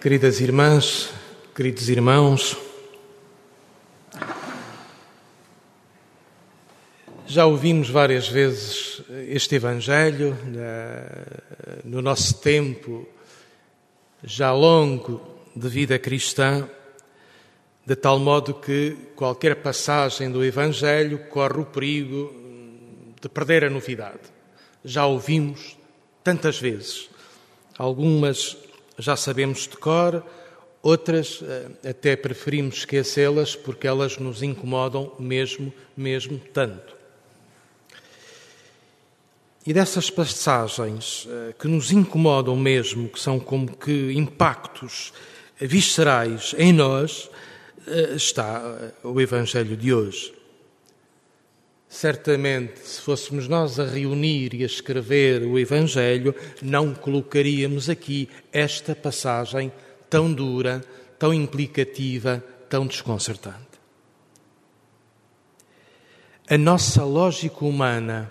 Queridas irmãs, queridos irmãos, já ouvimos várias vezes este Evangelho no nosso tempo já longo de vida cristã, de tal modo que qualquer passagem do Evangelho corre o perigo de perder a novidade. Já ouvimos tantas vezes, algumas já sabemos de cor, outras eh, até preferimos esquecê-las porque elas nos incomodam mesmo, mesmo tanto. E dessas passagens eh, que nos incomodam mesmo, que são como que impactos viscerais em nós, eh, está o Evangelho de hoje. Certamente, se fôssemos nós a reunir e a escrever o Evangelho, não colocaríamos aqui esta passagem tão dura, tão implicativa, tão desconcertante. A nossa lógica humana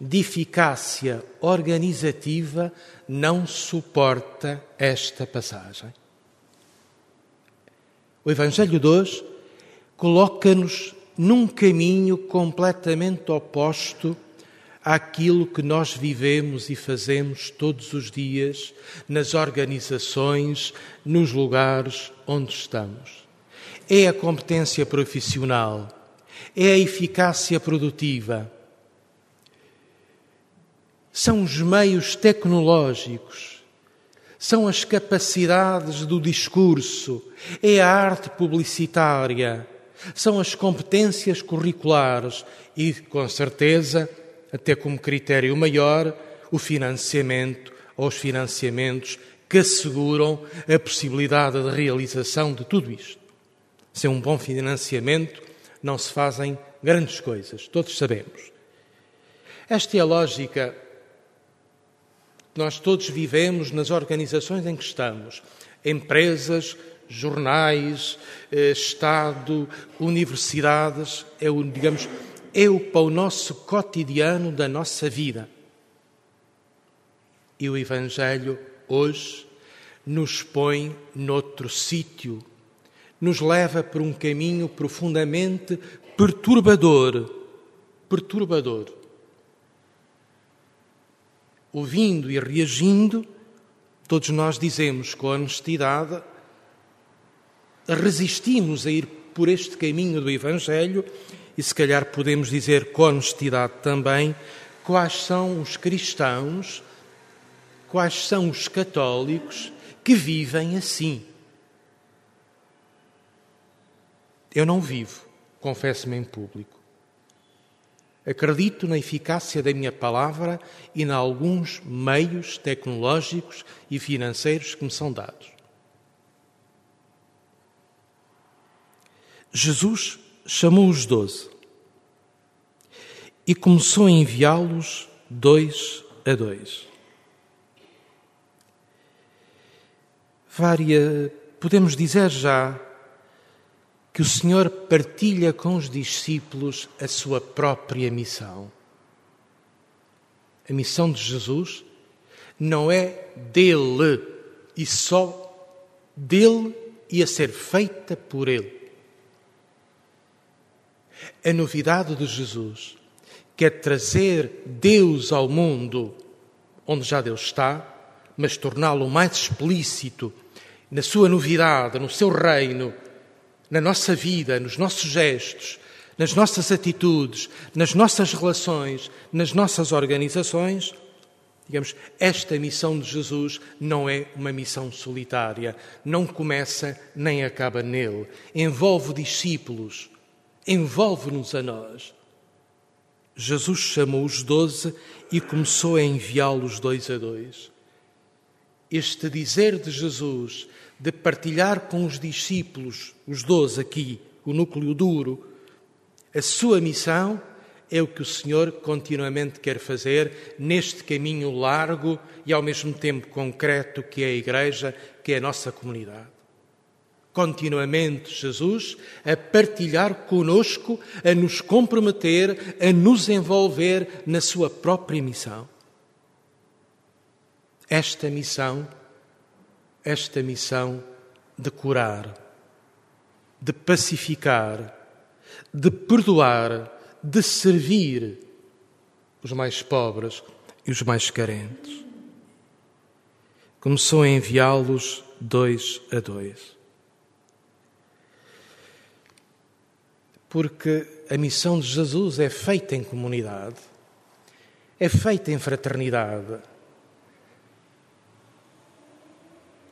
de eficácia organizativa não suporta esta passagem. O Evangelho de hoje coloca-nos num caminho completamente oposto àquilo que nós vivemos e fazemos todos os dias nas organizações, nos lugares onde estamos. É a competência profissional, é a eficácia produtiva, são os meios tecnológicos, são as capacidades do discurso, é a arte publicitária são as competências curriculares e, com certeza, até como critério maior, o financiamento ou os financiamentos que asseguram a possibilidade de realização de tudo isto. Sem um bom financiamento não se fazem grandes coisas, todos sabemos. Esta é a lógica que nós todos vivemos nas organizações em que estamos, empresas, jornais, eh, Estado, universidades, é o, digamos, é o para o nosso cotidiano da nossa vida. E o Evangelho hoje nos põe noutro sítio, nos leva por um caminho profundamente perturbador, perturbador. Ouvindo e reagindo, todos nós dizemos com honestidade resistimos a ir por este caminho do Evangelho e, se calhar, podemos dizer com honestidade também quais são os cristãos, quais são os católicos que vivem assim. Eu não vivo, confesso-me em público. Acredito na eficácia da minha palavra e em alguns meios tecnológicos e financeiros que me são dados. Jesus chamou os doze e começou a enviá-los dois a dois. Vária, podemos dizer já que o Senhor partilha com os discípulos a sua própria missão. A missão de Jesus não é dele e só dele e a ser feita por ele. A novidade de Jesus quer trazer Deus ao mundo onde já Deus está, mas torná-lo mais explícito na sua novidade, no seu reino, na nossa vida, nos nossos gestos, nas nossas atitudes, nas nossas relações, nas nossas organizações. Digamos, esta missão de Jesus não é uma missão solitária, não começa nem acaba nele. Envolve discípulos, envolve-nos a nós. Jesus chamou os doze e começou a enviá-los dois a dois. Este dizer de Jesus de partilhar com os discípulos, os doze aqui, o núcleo duro, a sua missão é o que o Senhor continuamente quer fazer neste caminho largo e ao mesmo tempo concreto que é a Igreja, que é a nossa comunidade continuamente Jesus a partilhar conosco, a nos comprometer, a nos envolver na sua própria missão. Esta missão esta missão de curar, de pacificar, de perdoar, de servir os mais pobres e os mais carentes. Começou a enviá-los dois a dois. Porque a missão de Jesus é feita em comunidade, é feita em fraternidade.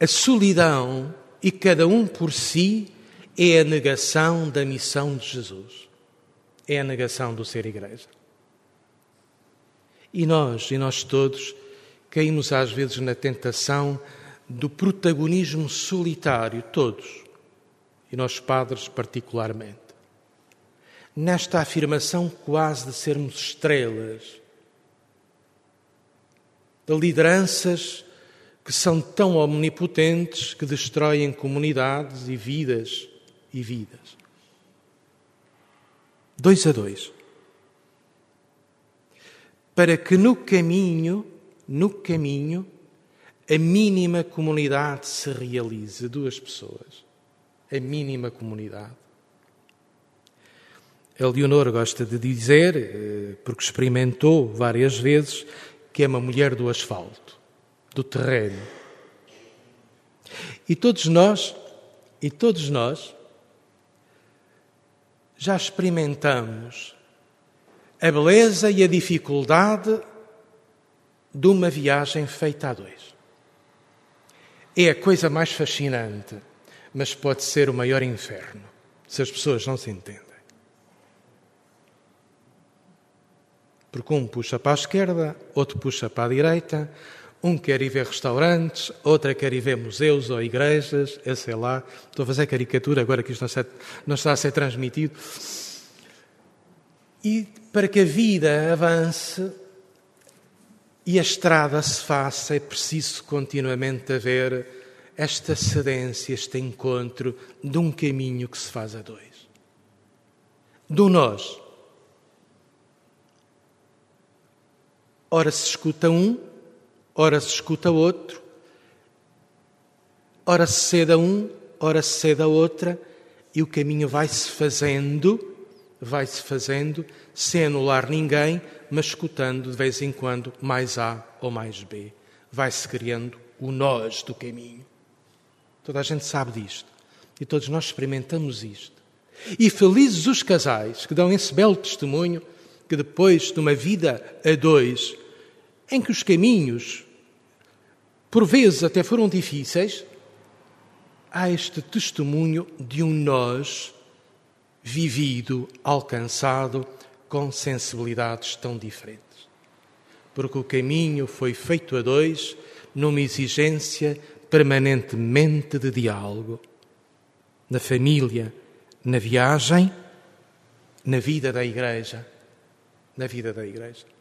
A solidão e cada um por si é a negação da missão de Jesus, é a negação do ser igreja. E nós, e nós todos, caímos às vezes na tentação do protagonismo solitário, todos, e nós padres particularmente. Nesta afirmação quase de sermos estrelas, de lideranças que são tão omnipotentes que destroem comunidades e vidas e vidas. Dois a dois. Para que no caminho, no caminho, a mínima comunidade se realize. Duas pessoas. A mínima comunidade. Leonor gosta de dizer, eh, porque experimentou várias vezes, que é uma mulher do asfalto, do terreno. E todos nós, e todos nós, já experimentamos a beleza e a dificuldade de uma viagem feita a dois. É a coisa mais fascinante, mas pode ser o maior inferno se as pessoas não se entendem. Porque um puxa para a esquerda, outro puxa para a direita, um quer ir ver restaurantes, outra quer ir ver museus ou igrejas, eu sei lá. Estou a fazer caricatura agora que isto não está a ser transmitido. E para que a vida avance e a estrada se faça, é preciso continuamente haver esta cedência, este encontro de um caminho que se faz a dois. Do nós. Ora se escuta um, ora se escuta outro, ora se cede a um, ora se cede a outra, e o caminho vai-se fazendo, vai-se fazendo, sem anular ninguém, mas escutando de vez em quando mais A ou mais B. Vai-se criando o nós do caminho. Toda a gente sabe disto. E todos nós experimentamos isto. E felizes os casais que dão esse belo testemunho que depois de uma vida a dois, em que os caminhos por vezes até foram difíceis, há este testemunho de um nós vivido, alcançado, com sensibilidades tão diferentes. Porque o caminho foi feito a dois numa exigência permanentemente de diálogo. Na família, na viagem, na vida da igreja. Na vida da igreja.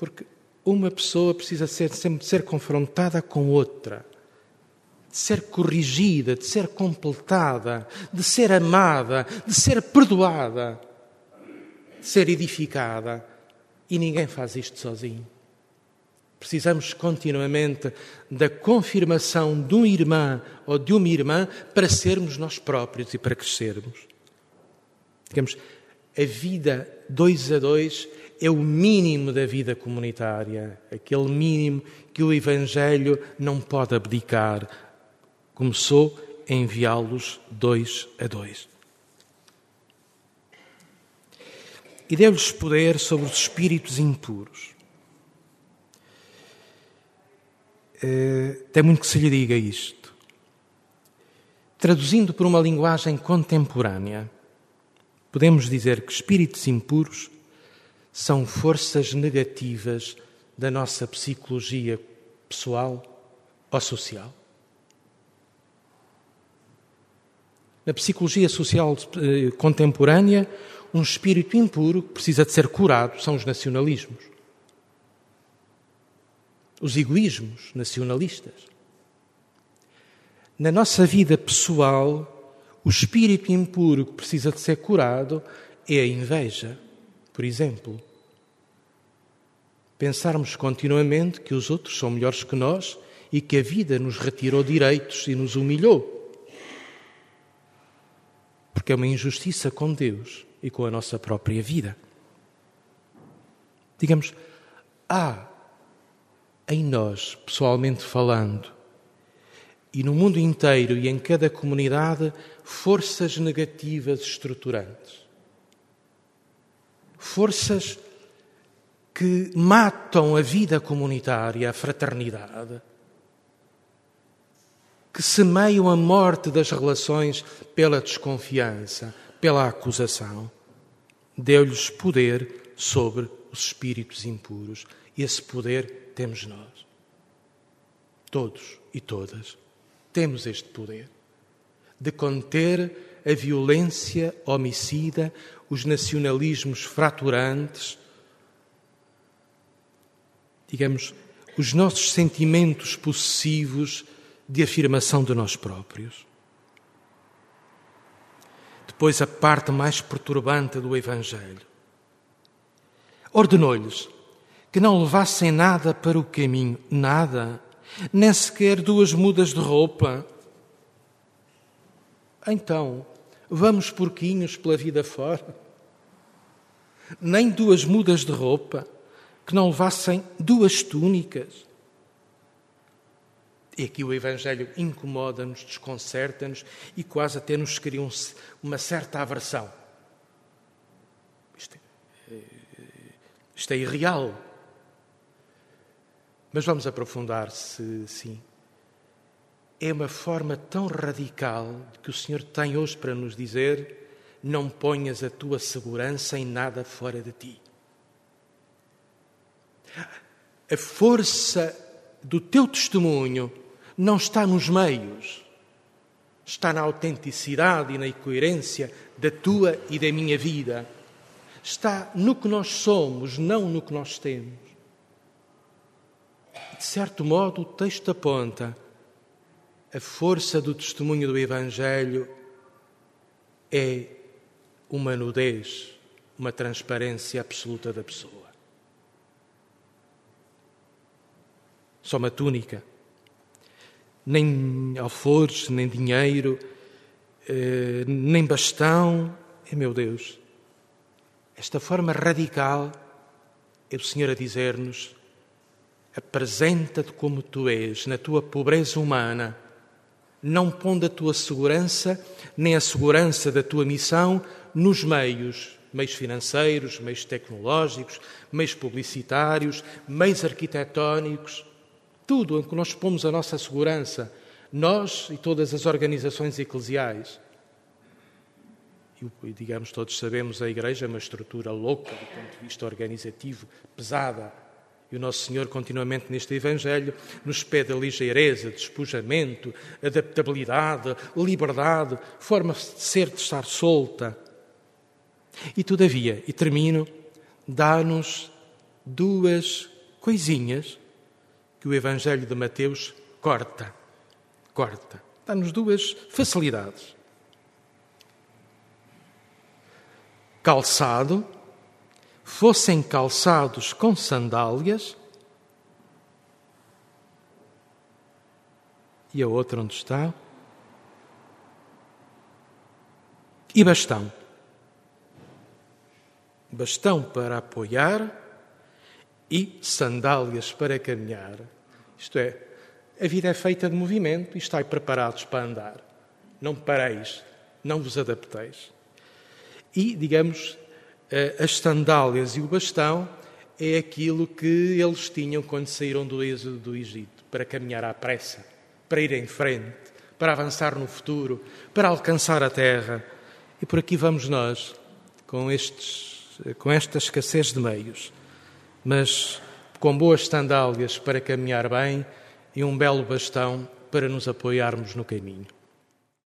Porque uma pessoa precisa ser, sempre ser confrontada com outra, de ser corrigida, de ser completada, de ser amada, de ser perdoada, de ser edificada. E ninguém faz isto sozinho. Precisamos continuamente da confirmação de um irmão ou de uma irmã para sermos nós próprios e para crescermos. Digamos, a vida dois a dois é o mínimo da vida comunitária, aquele mínimo que o Evangelho não pode abdicar. Começou a enviá-los dois a dois. E deu-lhes poder sobre os espíritos impuros. Uh, tem muito que se lhe diga isto. Traduzindo por uma linguagem contemporânea, podemos dizer que espíritos impuros são forças negativas da nossa psicologia pessoal ou social. Na psicologia social eh, contemporânea, um espírito impuro que precisa de ser curado são os nacionalismos. Os egoísmos nacionalistas. Na nossa vida pessoal, o espírito impuro que precisa de ser curado é a inveja por exemplo, pensarmos continuamente que os outros são melhores que nós e que a vida nos retirou direitos e nos humilhou. Porque é uma injustiça com Deus e com a nossa própria vida. Digamos, há em nós, pessoalmente falando, e no mundo inteiro e em cada comunidade, forças negativas estruturantes. Forças que matam a vida comunitária, a fraternidade, que semeiam a morte das relações pela desconfiança, pela acusação. Deu-lhes poder sobre os espíritos impuros. Esse poder temos nós. Todos e todas temos este poder de conter a violência homicida, os nacionalismos fraturantes, digamos, os nossos sentimentos possessivos de afirmação de nós próprios. Depois, a parte mais perturbante do Evangelho. Ordenou-lhes que não levassem nada para o caminho, nada, nem sequer duas mudas de roupa. Então, vamos porquinhos pela vida fora? Nem duas mudas de roupa, que não levassem duas túnicas. E aqui o Evangelho incomoda-nos, desconcerta-nos e quase até nos cria uma certa aversão. Isto é, isto é irreal. Mas vamos aprofundar se sim. É uma forma tão radical que o Senhor tem hoje para nos dizer: não ponhas a tua segurança em nada fora de ti. A força do teu testemunho não está nos meios, está na autenticidade e na coerência da tua e da minha vida. Está no que nós somos, não no que nós temos. De certo modo, o texto aponta a força do testemunho do Evangelho é uma nudez, uma transparência absoluta da pessoa. Só uma túnica, nem alforjes, nem dinheiro, eh, nem bastão. É meu Deus, esta forma radical é o Senhor a dizer-nos: apresenta-te como tu és, na tua pobreza humana, não pondo a tua segurança, nem a segurança da tua missão nos meios, meios financeiros, meios tecnológicos, meios publicitários, meios arquitetónicos, tudo em que nós pomos a nossa segurança, nós e todas as organizações eclesiais. E, digamos, todos sabemos, a Igreja é uma estrutura louca do ponto de vista organizativo, pesada. E o Nosso Senhor, continuamente neste Evangelho, nos pede a ligeireza, despojamento, adaptabilidade, liberdade, forma de ser, de estar solta. E, todavia, e termino, dá-nos duas coisinhas que o Evangelho de Mateus corta. Corta. Dá-nos duas facilidades. Calçado, fossem calçados com sandálias. E a outra onde está? E bastão. Bastão para apoiar e sandálias para caminhar. Isto é, a vida é feita de movimento e estáis preparados para andar. Não pareis, não vos adapteis. E, digamos, as sandálias e o bastão é aquilo que eles tinham quando saíram do êxodo do Egito, para caminhar à pressa, para ir em frente, para avançar no futuro, para alcançar a terra. E por aqui vamos nós, com, estes, com esta escassez de meios mas com boas sandálias para caminhar bem e um belo bastão para nos apoiarmos no caminho.